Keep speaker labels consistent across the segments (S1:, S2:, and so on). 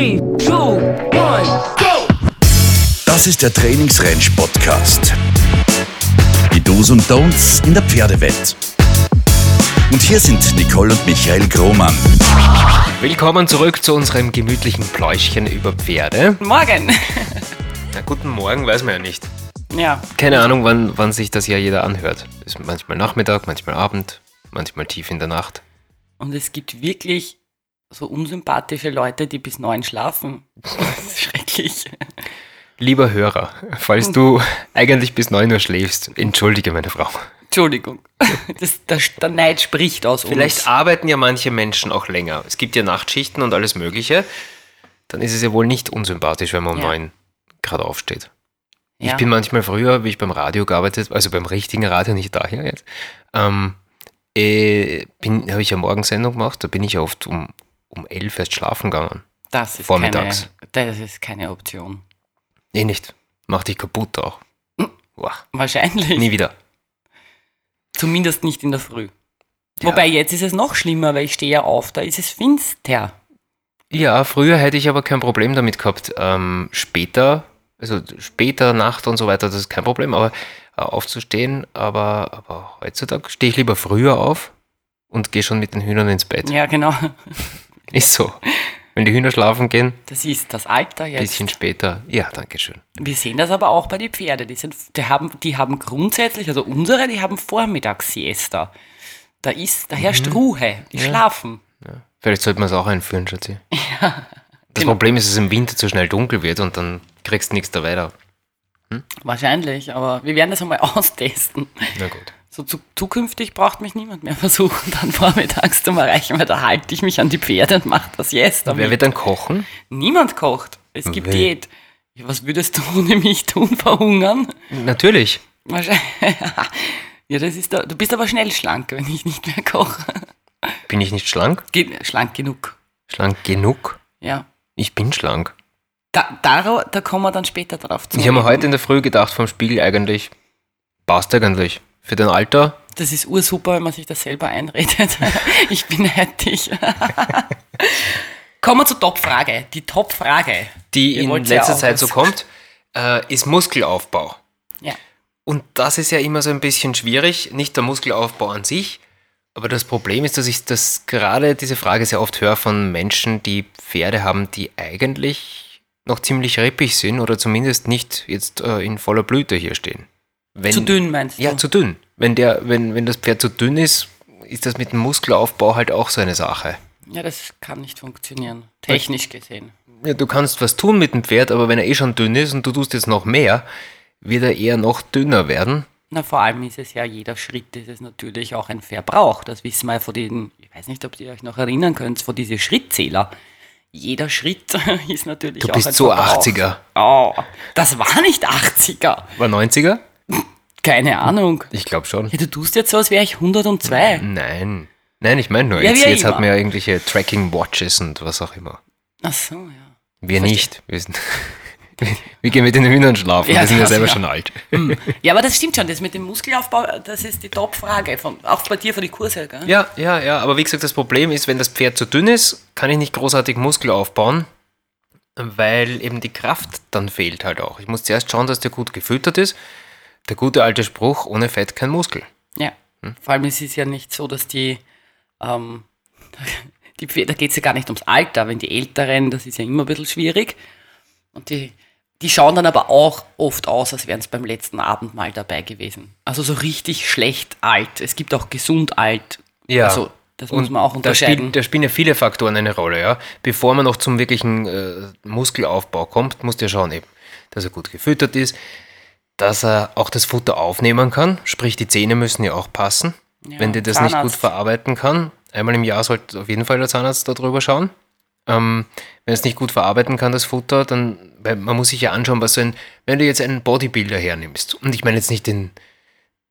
S1: Three, two, one, go!
S2: Das ist der Trainingsrange-Podcast. Die Do's und Don'ts in der Pferdewelt. Und hier sind Nicole und Michael Grohmann.
S3: Willkommen zurück zu unserem gemütlichen Pläuschchen über Pferde.
S4: Morgen.
S3: Na, guten Morgen, weiß man ja nicht.
S4: Ja,
S3: Keine Ahnung, wann, wann sich das ja jeder anhört. Ist manchmal Nachmittag, manchmal Abend, manchmal tief in der Nacht.
S4: und es gibt wirklich so unsympathische Leute, die bis neun schlafen. Das ist schrecklich.
S3: Lieber Hörer, falls du eigentlich bis 9 Uhr schläfst, entschuldige meine Frau.
S4: Entschuldigung. Das, das, der Neid spricht aus
S3: Vielleicht
S4: uns.
S3: arbeiten ja manche Menschen auch länger. Es gibt ja Nachtschichten und alles Mögliche. Dann ist es ja wohl nicht unsympathisch, wenn man um
S4: Ja.
S3: 9 gerade aufsteht. Ich
S4: Ja.
S3: bin manchmal früher, wie ich beim Radio gearbeitet habe, also beim richtigen Radio, nicht daher jetzt, ähm, äh, habe ich ja Morgensendung gemacht, da bin ich oft um, um 11 erst schlafen gegangen.
S4: das ist
S3: vormittags.
S4: Keine, das ist keine Option.
S3: Nee, nicht. Mach dich kaputt auch.
S4: Hm. Wahrscheinlich.
S3: nie wieder.
S4: Zumindest nicht in der Früh. Wobei jetzt ist es noch schlimmer, weil ich stehe ja auf, da ist es finster.
S3: Ja, früher hätte ich aber kein Problem damit gehabt. Ähm, später, also später, Nacht und so weiter, das ist kein Problem, aber äh, aufzustehen, aber, aber heutzutage stehe ich lieber früher auf und gehe schon mit den Hühnern ins Bett.
S4: Ja, genau.
S3: Ist so. Wenn die Hühner schlafen gehen,
S4: Das ist das Alter
S3: ein
S4: jetzt.
S3: bisschen später. Ja, danke schön.
S4: Wir sehen das aber auch bei den Pferden. Die, sind, die, haben, die haben grundsätzlich, also unsere, die haben Vormittagssiesta. Da ist, da herrscht
S3: Mhm.
S4: Ruhe. Die schlafen.
S3: Vielleicht sollte man es auch einführen, Schatzi. das
S4: genau.
S3: Problem ist, dass es im Winter zu schnell dunkel wird und dann kriegst du nichts da weiter.
S4: Wahrscheinlich, aber wir werden das einmal austesten.
S3: Na gut.
S4: So zu, zukünftig braucht mich niemand mehr versuchen, dann vormittags zu erreichen, weil da halte ich mich an die Pferde und mache das Siesta.
S3: Wer
S4: mit.
S3: wird dann kochen?
S4: Niemand kocht. Es gibt
S3: Wer?
S4: Diät. Was würdest du ohne mich tun? Verhungern?
S3: Natürlich.
S4: Wahrscheinlich. Ja, das ist da, du bist aber schnell schlank, wenn ich nicht mehr koche.
S3: Bin ich nicht schlank?
S4: Ge schlank genug.
S3: Schlank genug?
S4: Ja.
S3: Ich bin schlank.
S4: Da, da, da kommen wir dann später drauf zu.
S3: Ich habe mir heute in der Früh gedacht vom Spiegel eigentlich, passt eigentlich. Für dein Alter,
S4: Das ist ursuper, wenn man sich das selber einredet. ich bin neidisch. Kommen wir zur Top-Frage. Die Top-Frage.
S3: die
S4: Ihr
S3: in
S4: ja
S3: letzter
S4: auch
S3: Zeit
S4: was-
S3: so kommt, äh, ist Muskelaufbau.
S4: Ja.
S3: Und das ist ja immer so ein bisschen schwierig, nicht der Muskelaufbau an sich, aber das Problem ist, dass ich das gerade diese Frage sehr oft höre von Menschen, die Pferde haben, die eigentlich noch ziemlich rippig sind oder zumindest nicht jetzt äh, in voller Blüte hier stehen. Wenn,
S4: Zu dünn meinst du?
S3: Ja, zu dünn. Wenn, der, wenn, wenn das Pferd zu dünn ist, ist das mit dem Muskelaufbau halt auch so eine Sache.
S4: Ja, das kann nicht funktionieren. Technisch gesehen.
S3: Ja, du kannst was tun mit dem Pferd, aber wenn er eh schon dünn ist und du tust jetzt noch mehr, wird er eher noch dünner werden.
S4: Na, vor allem ist es ja, jeder Schritt ist es natürlich auch ein Verbrauch. Das wissen wir ja von den, ich weiß nicht, ob ihr euch noch erinnern könnt, von diesen Schrittzähler. Jeder Schritt ist natürlich
S3: Du
S4: auch
S3: bist
S4: ein
S3: so
S4: Verbrauch.
S3: 80er.
S4: Oh, das war nicht 80er.
S3: War 90er?
S4: Keine Ahnung.
S3: Ich glaube schon.
S4: Ja, du tust jetzt so, als wäre ich 102.
S3: Nein. Nein, ich meine nur,
S4: Ja,
S3: jetzt,
S4: wie
S3: jetzt hat man ja irgendwelche Tracking-Watches und was auch immer.
S4: Ach so, ja.
S3: Wir nicht. Wir, sind, wir gehen mit den Hühnern schlafen.
S4: Ja,
S3: wir sind ja
S4: das,
S3: selber
S4: ja.
S3: schon alt.
S4: Ja, aber das stimmt schon. Das mit dem Muskelaufbau, das ist die Top-Frage. von- Auch bei dir für die Kurse, gell?
S3: Ja, ja, ja. Aber wie gesagt, das Problem ist, wenn das Pferd zu dünn ist, kann ich nicht großartig Muskel aufbauen, weil eben die Kraft dann fehlt halt auch. Ich muss zuerst schauen, dass der gut gefüttert ist. Der gute alte Spruch, ohne Fett kein Muskel.
S4: Ja.
S3: Hm?
S4: Vor allem ist es ja nicht so, dass die, ähm, die da geht es ja gar nicht ums Alter. Wenn die Älteren, das ist ja immer ein bisschen schwierig. Und die, die schauen dann aber auch oft aus, als wären es beim letzten Abendmahl dabei gewesen. Also so richtig schlecht alt. Es gibt auch gesund alt.
S3: Ja.
S4: Also das muss man auch
S3: Da,
S4: unterscheiden.
S3: spielt, da spielen ja viele Faktoren eine Rolle, ja. Bevor man noch zum wirklichen äh, Muskelaufbau kommt, muss der schauen eben, dass er gut gefüttert ist, dass er auch das Futter aufnehmen kann, sprich die Zähne müssen ja auch passen.
S4: Ja,
S3: Wenn der das nicht gut
S4: Zahnarzt.
S3: verarbeiten kann, einmal im Jahr sollte auf jeden Fall der Zahnarzt darüber schauen. Ähm, wenn es nicht gut verarbeiten kann, das Futter, dann, weil man muss sich ja anschauen, was so ein, wenn du jetzt einen Bodybuilder hernimmst, und ich meine jetzt nicht den,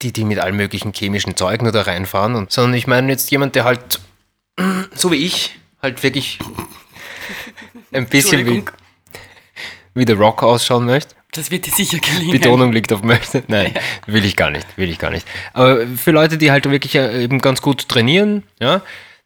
S3: die, die mit allen möglichen chemischen Zeugen nur da reinfahren, und, sondern ich meine jetzt jemand, der halt, so wie ich, halt wirklich ein bisschen wie, wie der Rock ausschauen möchte.
S4: Das wird dir sicher gelingen.
S3: Betonung liegt auf möchte. Nein, will ich gar nicht, will ich gar nicht. Aber für Leute, die halt wirklich äh, eben ganz gut trainieren, ja,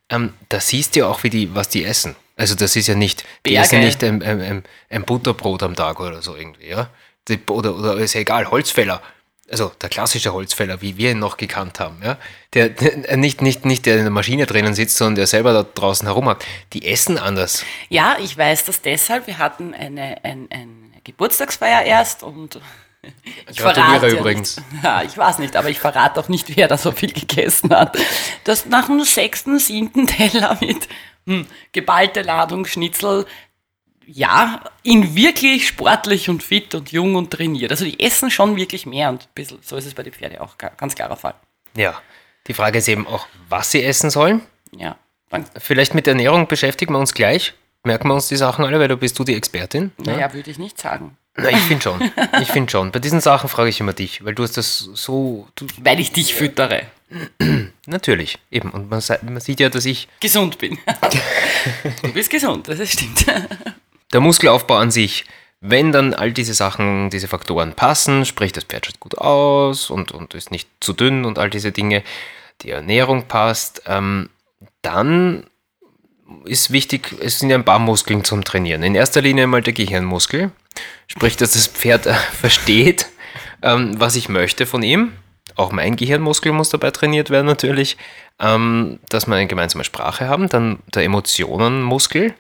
S3: ähm, da siehst du ja auch, wie die, was die essen. Also das ist ja nicht, die
S4: Berge.
S3: essen nicht ein, ein, ein, ein Butterbrot am Tag oder so irgendwie, ja. Die, oder, oder ist ja egal, Holzfäller. Also der klassische Holzfäller, wie wir ihn noch gekannt haben, ja. Der, der nicht, nicht, nicht der in der Maschine drinnen sitzt, sondern der selber da draußen herumhackt. Die essen anders.
S4: Ja, ich weiß das deshalb. Wir hatten eine, ein, eine Geburtstagsfeier erst und ich
S3: Gratuliere übrigens.
S4: Nicht, ja, ich weiß nicht, aber ich verrate auch nicht, wer da so viel gegessen hat. Das nach dem sechsten, siebten Teller mit hm, geballte Ladung Schnitzel, ja, in wirklich sportlich und fit und jung und trainiert. Also die essen schon wirklich mehr und ein bisschen, so ist es bei den Pferden auch, ga- ganz klarer Fall.
S3: Ja. Die Frage ist eben auch, was sie essen sollen.
S4: Ja,
S3: Vielleicht mit Ernährung beschäftigen wir uns gleich. Merken wir uns die Sachen alle, weil du bist du die Expertin.
S4: naja, würde ich nicht sagen.
S3: Na, ich finde schon. Ich finde schon. Bei diesen Sachen frage ich immer dich, weil du hast das so.
S4: Weil ich dich füttere.
S3: natürlich, eben. Und man, man sieht ja, dass ich.
S4: Gesund bin. du bist gesund, das stimmt.
S3: Der Muskelaufbau an sich, wenn dann all diese Sachen, diese Faktoren passen, sprich das Pferd schaut gut aus und, und ist nicht zu dünn und all diese Dinge, die Ernährung passt, ähm, dann ist wichtig, es sind ja ein paar Muskeln zum Trainieren. In erster Linie mal der Gehirnmuskel, sprich, dass das Pferd äh, versteht, ähm, was ich möchte von ihm. Auch mein Gehirnmuskel muss dabei trainiert werden natürlich, ähm, dass wir eine gemeinsame Sprache haben. Dann der Emotionenmuskel,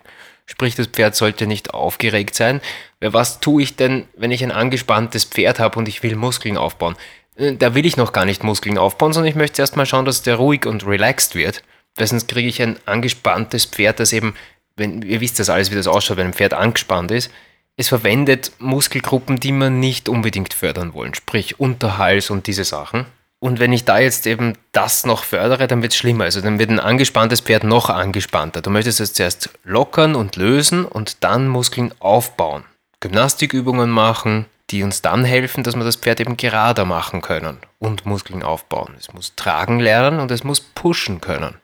S3: sprich, das Pferd sollte nicht aufgeregt sein. Was tue ich denn, wenn ich ein angespanntes Pferd habe und ich will Muskeln aufbauen? Äh, Da will ich noch gar nicht Muskeln aufbauen, sondern ich möchte erst mal schauen, dass der ruhig und relaxed wird. Weil sonst kriege ich ein angespanntes Pferd, das eben, wenn, ihr wisst das alles, wie das ausschaut, wenn ein Pferd angespannt ist, es verwendet Muskelgruppen, die man nicht unbedingt fördern wollen, sprich Unterhals und diese Sachen. Und wenn ich da jetzt eben das noch fördere, dann wird es schlimmer. Also dann wird ein angespanntes Pferd noch angespannter. Du möchtest es zuerst lockern und lösen und dann Muskeln aufbauen. Gymnastikübungen machen, die uns dann helfen, dass wir das Pferd eben gerader machen können und Muskeln aufbauen. Es muss tragen lernen und es muss pushen können.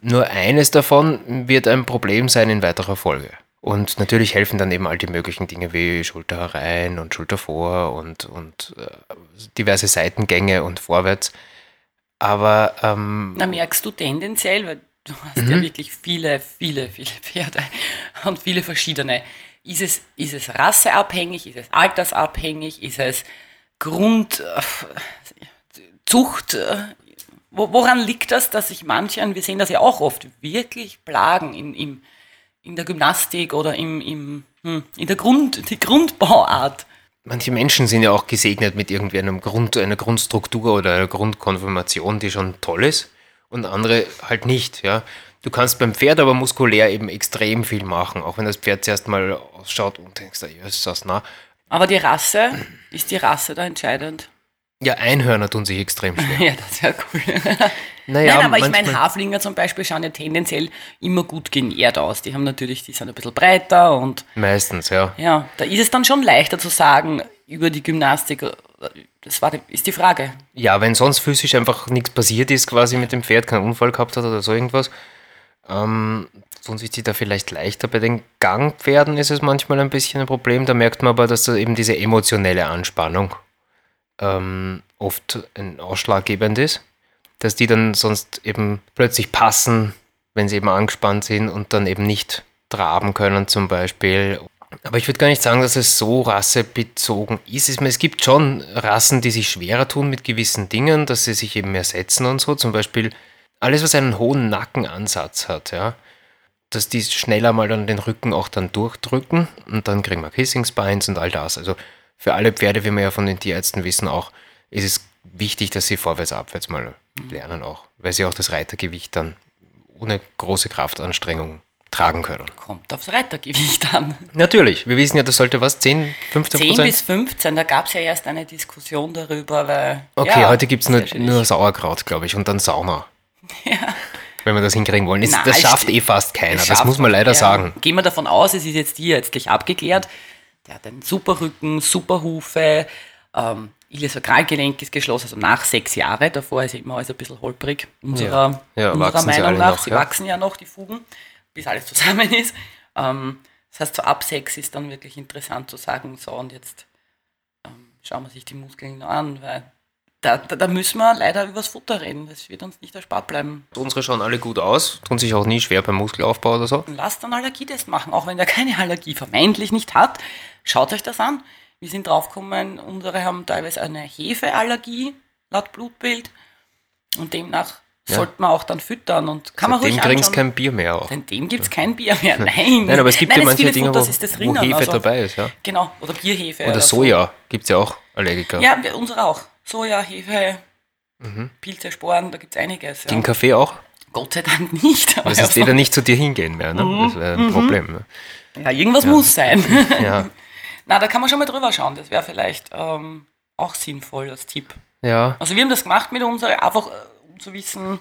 S3: Nur eines davon wird ein Problem sein in weiterer Folge. Und natürlich helfen dann eben all die möglichen Dinge wie Schulter herein und Schulter vor und, und äh, diverse Seitengänge und vorwärts. Aber ähm,
S4: Na, merkst du tendenziell, weil du hast
S3: Mhm.
S4: ja wirklich viele, viele, viele Pferde und viele verschiedene. Ist es, ist es rasseabhängig, ist es altersabhängig, ist es Grund, äh, Zucht? Wo, woran liegt das, dass sich manche, wir sehen das ja auch oft, wirklich plagen in, im, in der Gymnastik oder im, im, hm, in der Grund, die Grundbauart?
S3: manche Menschen sind ja auch gesegnet mit irgendwie einem Grund, einer Grundstruktur oder einer Grundkonfirmation, die schon toll ist und andere halt nicht, ja. Du kannst beim Pferd aber muskulär eben extrem viel machen, auch wenn das Pferd zuerst mal ausschaut und denkst, ja, ist das nah.
S4: Aber die Rasse, ist die Rasse da entscheidend?
S3: Ja, Einhörner tun sich extrem schwer.
S4: Ja, das ja cool.
S3: Naja,
S4: Nein, aber ich meine, Haflinger zum Beispiel schauen ja tendenziell immer gut genährt aus. Die haben natürlich, die sind ein bisschen breiter und
S3: Meistens, ja.
S4: ja, da ist es dann schon leichter zu sagen über die Gymnastik. Das war die, ist die Frage.
S3: Ja, wenn sonst physisch einfach nichts passiert ist, quasi mit dem Pferd, keinen Unfall gehabt hat oder so irgendwas, ähm, tun sich die da vielleicht leichter. Bei den Gangpferden ist es manchmal ein bisschen ein Problem. Da merkt man aber, dass da eben diese emotionelle Anspannung ähm, oft ein ausschlaggebend ist. Dass die dann sonst eben plötzlich passen, wenn sie eben angespannt sind und dann eben nicht traben können zum Beispiel. Aber ich würde gar nicht sagen, dass es so rassebezogen ist. Es, gibt schon Rassen, die sich schwerer tun mit gewissen Dingen, dass sie sich eben mehr setzen und so. Zum Beispiel alles, was einen hohen Nackenansatz hat, ja. Dass die schneller mal dann den Rücken auch dann durchdrücken und dann kriegen wir Kissing Spines und all das. Also für alle Pferde, wie wir ja von den Tierärzten wissen, auch ist es wichtig, dass sie vorwärts, abwärts mal lernen auch, weil sie auch das Reitergewicht dann ohne große Kraftanstrengung tragen können.
S4: Kommt aufs Reitergewicht an.
S3: Natürlich, wir wissen ja, das sollte was, 10, 15
S4: 10
S3: Prozent?
S4: bis 15, da gab es ja erst eine Diskussion darüber, weil.
S3: Okay,
S4: ja,
S3: heute gibt es nur, nur Sauerkraut, glaube ich, und dann Sauna. Wenn wir das hinkriegen wollen. Ist,
S4: Na,
S3: das schafft eh fast keiner, das muss man leider
S4: ja,
S3: sagen.
S4: Gehen wir davon aus, es ist jetzt hier letztlich abgeklärt. Der hat einen super Rücken, super Hufe, ähm, Iliosakralgelenk ist geschlossen, also nach sechs Jahren. Davor ist immer alles ein bisschen holprig, unserer,
S3: Ja,
S4: unserer
S3: wachsen sie
S4: Meinung nach.
S3: noch,
S4: sie
S3: ja.
S4: wachsen ja noch, die Fugen, bis alles zusammen ist. Ähm, das heißt, so ab sechs ist dann wirklich interessant zu sagen, so und jetzt ähm, schauen wir sich die Muskeln an, weil da, da, da müssen wir leider übers Futter reden. Das wird uns nicht erspart bleiben.
S3: Unsere schauen alle gut aus, tun sich auch nie schwer beim Muskelaufbau oder so.
S4: Lasst einen Allergietest machen, auch wenn der keine Allergie vermeintlich nicht hat. Schaut euch das an. Wir sind draufgekommen, unsere haben teilweise eine Hefeallergie laut Blutbild und demnach
S3: Ja.
S4: sollte man auch dann füttern und kann man
S3: Dem
S4: ruhig
S3: kriegst
S4: anschauen.
S3: kein Bier mehr auch.
S4: Seitdem gibt es kein Bier mehr. Nein.
S3: Nein, aber es gibt
S4: Nein,
S3: ja manche Dinge, wo,
S4: das
S3: wo
S4: drinnen,
S3: Hefe
S4: also-
S3: dabei ist. Ja.
S4: Genau, oder Bierhefe.
S3: Oder
S4: so.
S3: Soja gibt es ja auch Allergiker.
S4: Ja, unsere auch. Soja, Hefe, Pilze, Sporen, da gibt es einiges. Ja.
S3: Gegen Kaffee auch?
S4: Gott sei Dank nicht. aber
S3: Das ist
S4: ja,
S3: jeder nicht zu dir hingehen mehr. Ne? Das wäre ein Problem. Ne?
S4: ja, irgendwas muss sein.
S3: Ja.
S4: Na, da kann man schon mal drüber schauen. Das wäre vielleicht ähm, auch sinnvoll als Tipp.
S3: ja.
S4: Also wir haben das gemacht mit unserer, einfach äh, um zu wissen,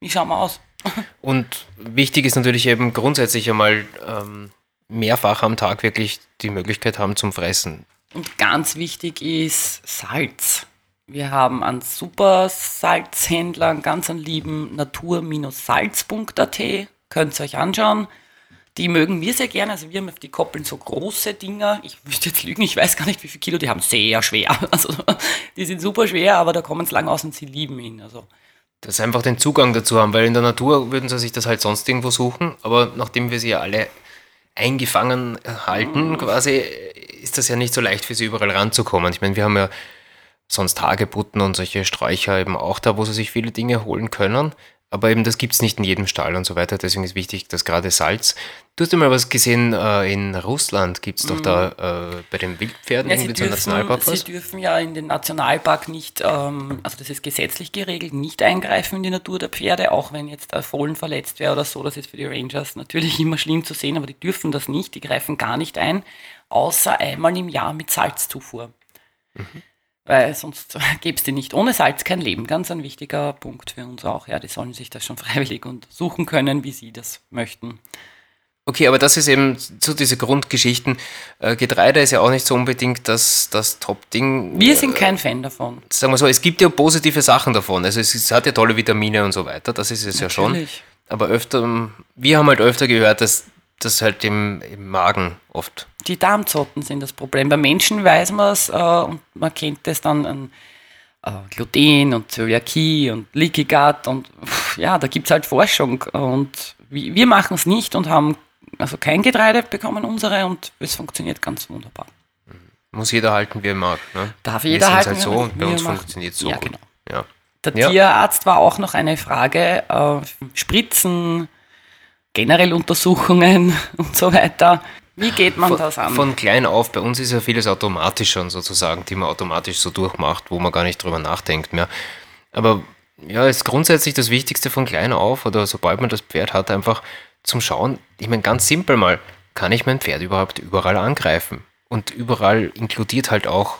S4: wie schauen wir aus.
S3: Und wichtig ist natürlich eben grundsätzlich einmal ähm, mehrfach am Tag wirklich die Möglichkeit haben zum Fressen.
S4: Und ganz wichtig ist Salz. Wir haben einen super Salzhändler, einen ganz einen lieben natur-salz.at. Könnt ihr euch anschauen. Die mögen wir sehr gerne. Also wir haben auf die Koppeln so große Dinger. Ich müsste jetzt lügen, ich weiß gar nicht, wie viel Kilo die haben. Sehr schwer. Also die sind super schwer, aber da kommen sie lang aus und sie lieben ihn. Also
S3: Dass sie einfach den Zugang dazu haben, weil in der Natur würden sie sich das halt sonst irgendwo suchen, aber nachdem wir sie ja alle eingefangen halten, quasi, ist das ja nicht so leicht für sie überall ranzukommen. Ich meine, wir haben ja sonst Hagebutten und solche Sträucher eben auch da, wo sie sich viele Dinge holen können. Aber eben das gibt es nicht in jedem Stall und so weiter. Deswegen ist wichtig, dass gerade Salz. Du hast ja mal was gesehen, äh, in Russland gibt es doch da äh, bei den Wildpferden
S4: Ja, sie
S3: irgendwie
S4: dürfen,
S3: Nationalpark
S4: sie
S3: was?
S4: dürfen ja in den Nationalpark nicht, ähm, also das ist gesetzlich geregelt, nicht eingreifen in die Natur der Pferde, auch wenn jetzt ein Fohlen verletzt wäre oder so. Das ist für die Rangers natürlich immer schlimm zu sehen, aber die dürfen das nicht, die greifen gar nicht ein, außer einmal im Jahr mit Salzzufuhr. Weil sonst gäbe es die nicht. Ohne Salz kein Leben. Ganz ein wichtiger Punkt für uns auch. Ja, die sollen sich das schon freiwillig untersuchen können, wie sie das möchten.
S3: Okay, aber das ist eben so diese Grundgeschichten. Äh, Getreide ist ja auch nicht so unbedingt das, das Top-Ding.
S4: Wir sind kein Fan davon.
S3: Sagen wir so, es gibt ja positive Sachen davon. Also es, es hat ja tolle Vitamine und so weiter, das ist es ja schon.
S4: Natürlich.
S3: Aber öfter, wir haben halt öfter gehört, dass das halt im, im Magen oft.
S4: Die Darmzotten sind das Problem. Bei Menschen weiß man es äh, und man kennt es dann an äh, Gluten und Zöliakie und Leaky Gut und pff, ja, da gibt es halt Forschung und wir, wir machen es nicht und haben also kein Getreide bekommen unsere und es funktioniert ganz wunderbar.
S3: Muss jeder halten, wie er mag. Ne?
S4: Darf
S3: Wir
S4: jeder
S3: sind's
S4: halten,
S3: halt so und bei uns
S4: er
S3: funktioniert es so
S4: Ja,
S3: gut.
S4: genau.
S3: Ja.
S4: Der
S3: Ja.
S4: Tierarzt war auch noch eine Frage, äh, Spritzen, generell Untersuchungen und so weiter. Wie geht man das an?
S3: Von klein auf, bei uns ist ja vieles automatisch schon sozusagen, die man automatisch so durchmacht, wo man gar nicht drüber nachdenkt mehr. Aber ja, ist grundsätzlich das Wichtigste von klein auf oder sobald man das Pferd hat, einfach zum Schauen. Ich meine, ganz simpel mal, kann ich mein Pferd überhaupt überall angreifen? Und überall inkludiert halt auch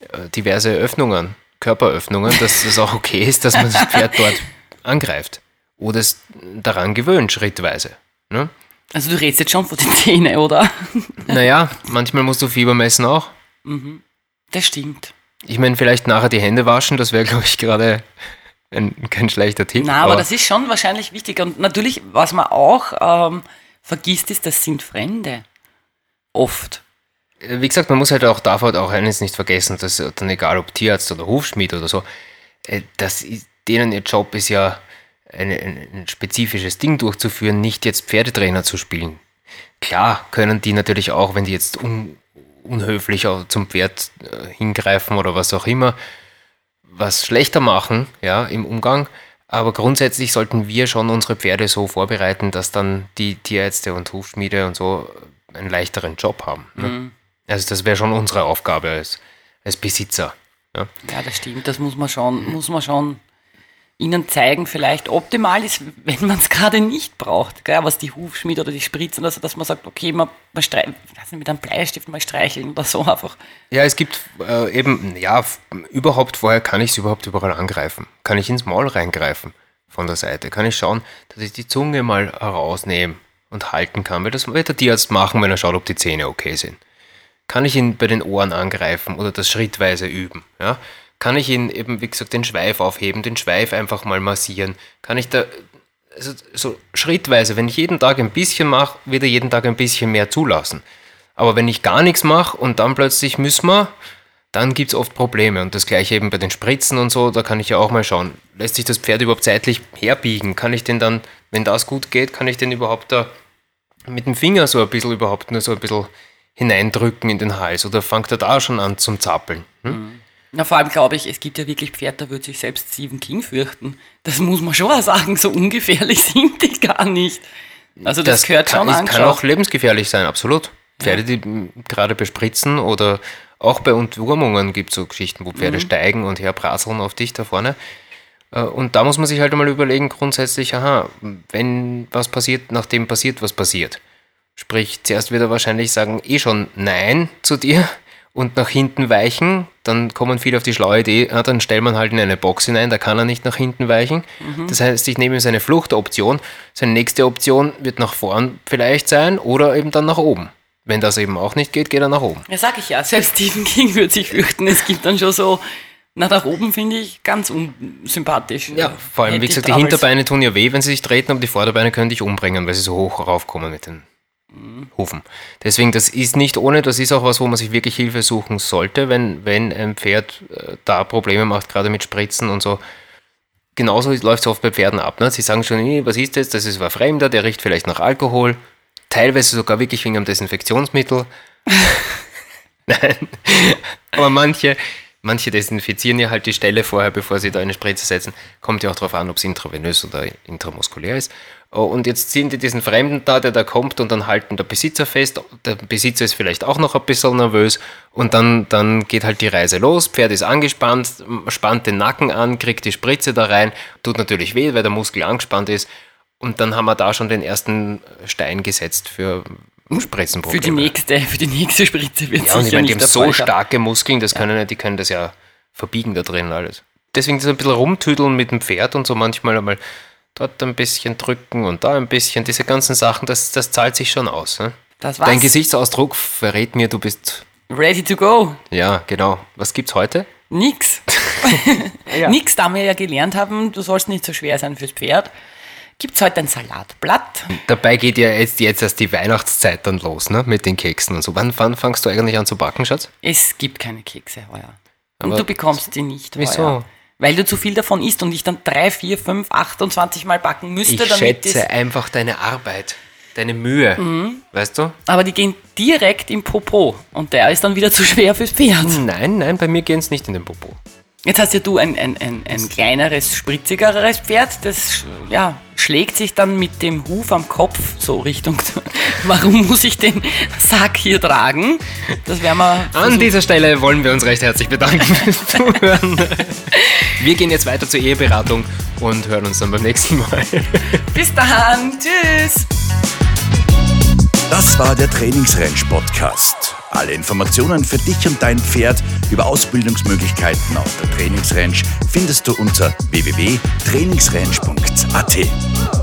S3: äh, diverse Öffnungen, Körperöffnungen, dass es auch okay ist, dass man das Pferd dort angreift. Oder es daran gewöhnt, schrittweise. Ne?
S4: also du redest jetzt schon von den Zähnen, oder?
S3: Naja, manchmal musst du Fieber messen auch.
S4: Das stimmt.
S3: Ich meine, vielleicht nachher die Hände waschen, das wäre, glaube ich, gerade ein, kein schlechter Tipp.
S4: Na, aber das ist schon wahrscheinlich wichtig. Und natürlich, was man auch ähm, vergisst, ist, das sind Fremde. Oft.
S3: äh, wie gesagt, man muss halt auch, darf halt auch eines nicht vergessen, dass dann egal ob Tierarzt oder Hufschmied oder so, äh, das ist, denen ihr Job ist ja eine, ein, spezifisches Ding durchzuführen, nicht jetzt Pferdetrainer zu spielen. Klar können die natürlich auch, wenn die jetzt un, unhöflich zum Pferd äh, hingreifen oder was auch immer, was schlechter machen, ja, im Umgang. Aber grundsätzlich sollten wir schon unsere Pferde so vorbereiten, dass dann die Tierärzte und Hufschmiede und so einen leichteren Job haben. Ne? Also das wäre schon unsere Aufgabe als, als Besitzer. Ja.
S4: Ja, das stimmt. Das muss man schon, muss man schon ihnen zeigen. Vielleicht optimal ist, wenn man es gerade nicht braucht. Gell? Was die Hufschmied oder die Spritzen, also dass man sagt, okay, man, man strei- ich weiß nicht, mit einem Bleistift mal streicheln oder so einfach.
S3: Ja, es gibt äh, eben, ja, überhaupt vorher kann ich es überhaupt überall angreifen. Kann ich ins Maul reingreifen von der Seite. Kann ich schauen, dass ich die Zunge mal herausnehme und halten kann. Weil das wird der Tierarzt machen, wenn er schaut, ob die Zähne okay sind. Kann ich ihn bei den Ohren angreifen oder das schrittweise üben? Ja? Kann ich ihn eben, wie gesagt, den Schweif aufheben, den Schweif einfach mal massieren? Kann ich da, also so schrittweise, wenn ich jeden Tag ein bisschen mache, wird er jeden Tag ein bisschen mehr zulassen. Aber wenn ich gar nichts mache und dann plötzlich müssen wir, dann gibt es oft Probleme. Und das gleiche eben bei den Spritzen und so, da kann ich ja auch mal schauen, lässt sich das Pferd überhaupt zeitlich herbiegen? Kann ich den dann, wenn das gut geht, kann ich den überhaupt da mit dem Finger so ein bisschen überhaupt nur so ein bisschen hineindrücken in den Hals? Oder fängt er da schon an zum Zappeln? Hm?
S4: Na, vor allem glaube ich, es gibt ja wirklich Pferde, da würde sich selbst Stephen King fürchten. Das muss man schon mal sagen, so ungefährlich sind die gar nicht. Also das, gehört
S3: kann,
S4: schon
S3: es
S4: angeschaut.
S3: kann auch lebensgefährlich sein, absolut. Pferde, die gerade bespritzen oder auch bei Entwurmungen gibt es so Geschichten, wo Pferde steigen und herprasseln auf dich da vorne. Äh, Und da muss man sich halt einmal überlegen, grundsätzlich, aha, wenn was passiert, nachdem passiert, was passiert. Sprich, zuerst wird er wahrscheinlich sagen, eh schon Nein zu dir und nach hinten weichen. Dann kommen viele auf die schlaue Idee, ah, dann stellt man halt in eine Box hinein, da kann er nicht nach hinten weichen. Das heißt, ich nehme ihm seine Fluchtoption. Seine nächste Option wird nach vorn vielleicht sein oder eben dann nach oben. Wenn das eben auch nicht geht, geht er nach oben.
S4: Ja, sag ich ja, selbst Stephen King würde sich fürchten. Es gibt dann schon so, na, nach oben finde ich ganz unsympathisch.
S3: Ja, vor allem, wie gesagt, die Hinterbeine tun ja weh, wenn sie sich treten, aber die Vorderbeine können dich umbringen, weil sie so hoch raufkommen mit den Hufen. Deswegen, das ist nicht ohne, das ist auch was, wo man sich wirklich Hilfe suchen sollte, wenn, wenn ein Pferd äh, da Probleme macht, gerade mit Spritzen und so. Genauso läuft es oft bei Pferden ab. Ne? Sie sagen schon, "Nee, was ist das? Das ist ein Fremder, der riecht vielleicht nach Alkohol. Teilweise sogar wirklich wegen einem Desinfektionsmittel. Nein. Aber manche, manche desinfizieren ja halt die Stelle vorher, bevor sie da eine Spritze setzen. Kommt ja auch darauf an, ob es intravenös oder intramuskulär ist. Oh, Und jetzt ziehen die diesen Fremden da, der da kommt und dann halten der Besitzer fest. Der Besitzer ist vielleicht auch noch ein bisschen nervös und dann, dann geht halt die Reise los. Pferd ist angespannt, spannt den Nacken an, kriegt die Spritze da rein. Tut natürlich weh, weil der Muskel angespannt ist. Und dann haben wir da schon den ersten Stein gesetzt für Spritzenprobleme.
S4: Für die nächste, für die nächste Spritze wird
S3: Ja, und ich meine, die haben so
S4: Fall
S3: starke Muskeln, das können, die können das ja verbiegen da drin alles. Deswegen das ein bisschen rumtüdeln mit dem Pferd und so manchmal einmal dort ein bisschen drücken und da ein bisschen, diese ganzen Sachen, das, das zahlt sich schon aus. Ne?
S4: Das war's.
S3: Dein Gesichtsausdruck verrät mir, du bist,
S4: Ready to go.
S3: ja, genau. Was gibt's heute?
S4: Nix. Nix, da wir ja gelernt haben, du sollst nicht so schwer sein fürs Pferd. Gibt es heute ein Salatblatt?
S3: Dabei geht ja jetzt, jetzt erst die Weihnachtszeit dann los, ne? Mit den Keksen und so. Wann, wann fangst du eigentlich an zu backen, Schatz?
S4: Es gibt keine Kekse heuer.
S3: Aber
S4: Und du bekommst die nicht
S3: Wieso?
S4: heuer. Weil du zu viel davon isst und ich dann 3, 4, 5, 28 Mal backen müsste,
S3: Ich
S4: damit
S3: schätze einfach deine Arbeit, deine Mühe.
S4: Mhm.
S3: Weißt du?
S4: Aber die gehen direkt im Popo und der ist dann wieder zu schwer fürs Pferd.
S3: Nein, nein, bei mir gehen es nicht in den Popo.
S4: Jetzt hast ja du ein, ein, ein, ein kleineres, spritzigeres Pferd, das ja, schlägt sich dann mit dem Huf am Kopf so Richtung. Warum muss ich den Sack hier tragen? Das werden wir.
S3: An dieser Stelle wollen wir uns recht herzlich bedanken fürs Zuhören. Wir gehen jetzt weiter zur Eheberatung und hören uns dann beim nächsten Mal.
S4: Bis dann. Tschüss.
S2: Das war der Trainingsrange Podcast. Alle Informationen für dich und dein Pferd über Ausbildungsmöglichkeiten auf der Trainingsrange findest du unter www.trainingsrange.at.